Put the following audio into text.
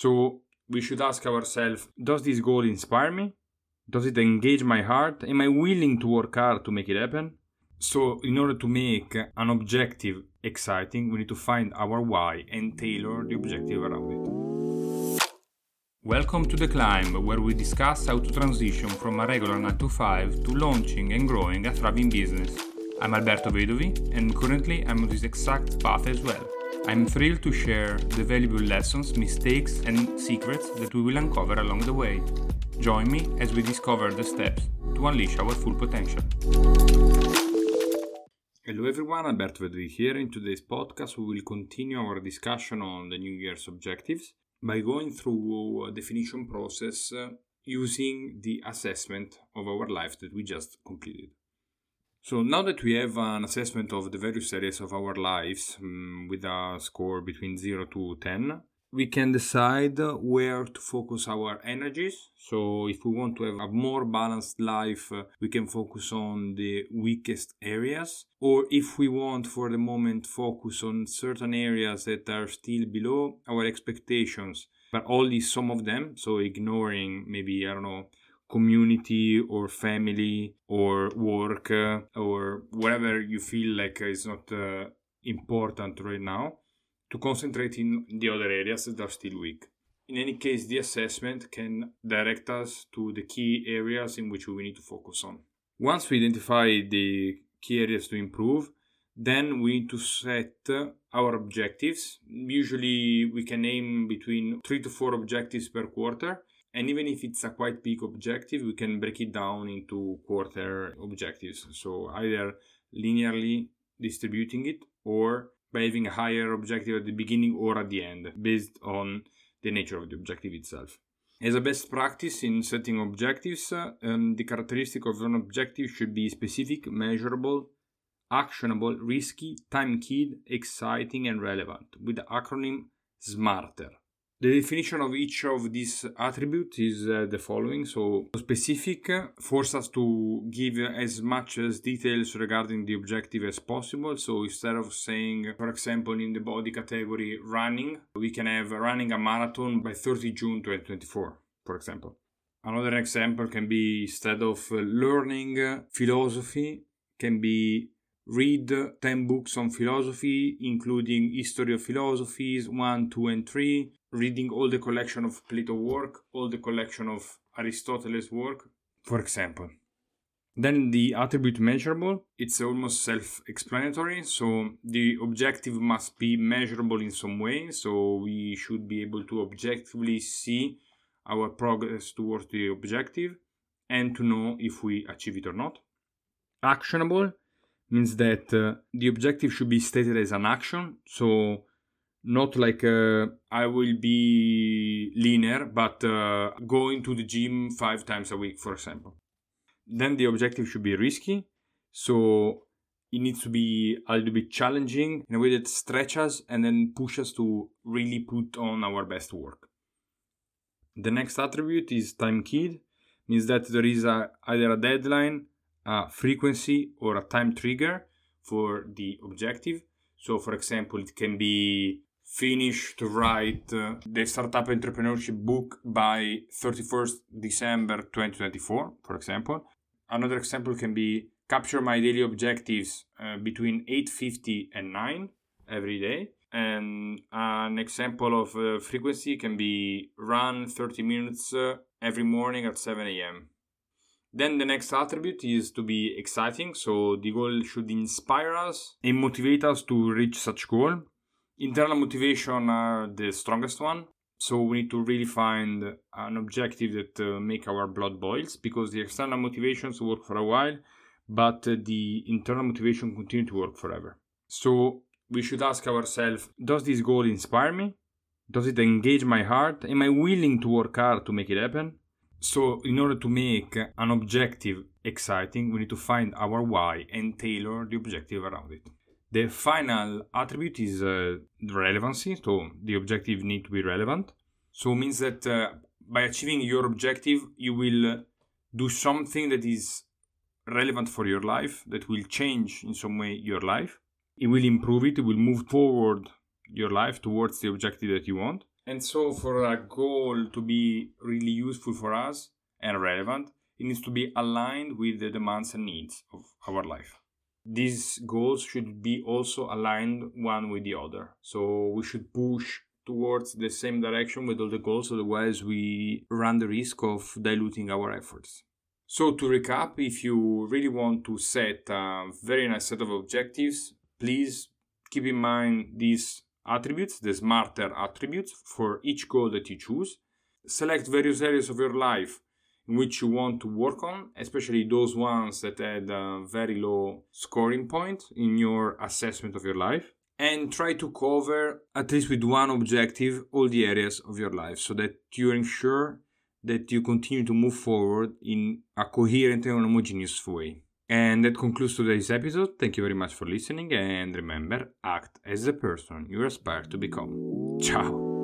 So we should ask ourselves Does this goal inspire me? Does it engage my heart? Am I willing to work hard to make it happen? So, in order to make an objective exciting, we need to find our why and tailor the objective around it. Welcome to The Climb, where we discuss how to transition from a regular 9 to 5 to launching and growing a thriving business. I'm Alberto Vedovi, and currently I'm on this exact path as well. I'm thrilled to share the valuable lessons, mistakes, and secrets that we will uncover along the way. Join me as we discover the steps to unleash our full potential. Hello everyone, Alberto Vedovi here. In today's podcast, we will continue our discussion on the New Year's objectives by going through a definition process uh, using the assessment of our life that we just completed. So now that we have an assessment of the various areas of our lives um, with a score between 0 to 10, we can decide where to focus our energies. So if we want to have a more balanced life, uh, we can focus on the weakest areas. Or if we want for the moment focus on certain areas that are still below our expectations, but only some of them. So ignoring maybe, I don't know, community or family or work uh, or whatever you feel like is not uh, important right now to concentrate in the other areas that are still weak. In any case, the assessment can direct us to the key areas in which we need to focus on. Once we identify the key areas to improve, then we need to set our objectives. Usually, we can aim between three to four objectives per quarter and even if it's a quite big objective, we can break it down into quarter objectives. So either linearly distributing it or by having a higher objective at the beginning or at the end, based on the nature of the objective itself. As a best practice in setting objectives, um, the characteristic of an objective should be specific, measurable, actionable, risky, time keyed, exciting, and relevant, with the acronym SMARTER. The definition of each of these attributes is uh, the following. So, specific forces us to give as much as details regarding the objective as possible. So, instead of saying, for example, in the body category running, we can have running a marathon by 30 June 2024, for example. Another example can be instead of learning philosophy, can be read 10 books on philosophy, including History of Philosophies 1, 2, and 3, reading all the collection of Plato work, all the collection of Aristotle's work, for example. Then the attribute measurable, it's almost self-explanatory. So the objective must be measurable in some way. So we should be able to objectively see our progress towards the objective and to know if we achieve it or not. Actionable means that uh, the objective should be stated as an action. So not like uh, I will be linear, but uh, going to the gym five times a week, for example. Then the objective should be risky, so it needs to be a little bit challenging in a way that stretches and then pushes to really put on our best work. The next attribute is time keyed, means that there is a, either a deadline, a frequency, or a time trigger for the objective. So, for example, it can be finish to write uh, the startup entrepreneurship book by 31st December 2024, for example. Another example can be capture my daily objectives uh, between 8.50 and 9 every day. And an example of uh, frequency can be run 30 minutes uh, every morning at 7 a.m. Then the next attribute is to be exciting. So the goal should inspire us and motivate us to reach such goal. Internal motivation are the strongest one. So we need to really find an objective that uh, make our blood boils because the external motivations work for a while but uh, the internal motivation continue to work forever. So we should ask ourselves does this goal inspire me? Does it engage my heart? Am i willing to work hard to make it happen so in order to make an objective exciting we need to find our why and tailor the objective around it the final attribute is uh, relevancy, so the objective need to be relevant. So it means that uh, by achieving your objective, you will do something that is relevant for your life, that will change in some way your life. It will improve it, it will move forward your life towards the objective that you want. And so, for a goal to be really useful for us and relevant, it needs to be aligned with the demands and needs of our life. These goals should be also aligned one with the other. So, we should push towards the same direction with all the goals, otherwise, we run the risk of diluting our efforts. So, to recap, if you really want to set a very nice set of objectives, please keep in mind these attributes, the smarter attributes for each goal that you choose. Select various areas of your life in which you want to work on, especially those ones that had a very low scoring point in your assessment of your life. And try to cover, at least with one objective, all the areas of your life so that you ensure that you continue to move forward in a coherent and homogeneous way. And that concludes today's episode. Thank you very much for listening and remember, act as the person you aspire to become. Ciao!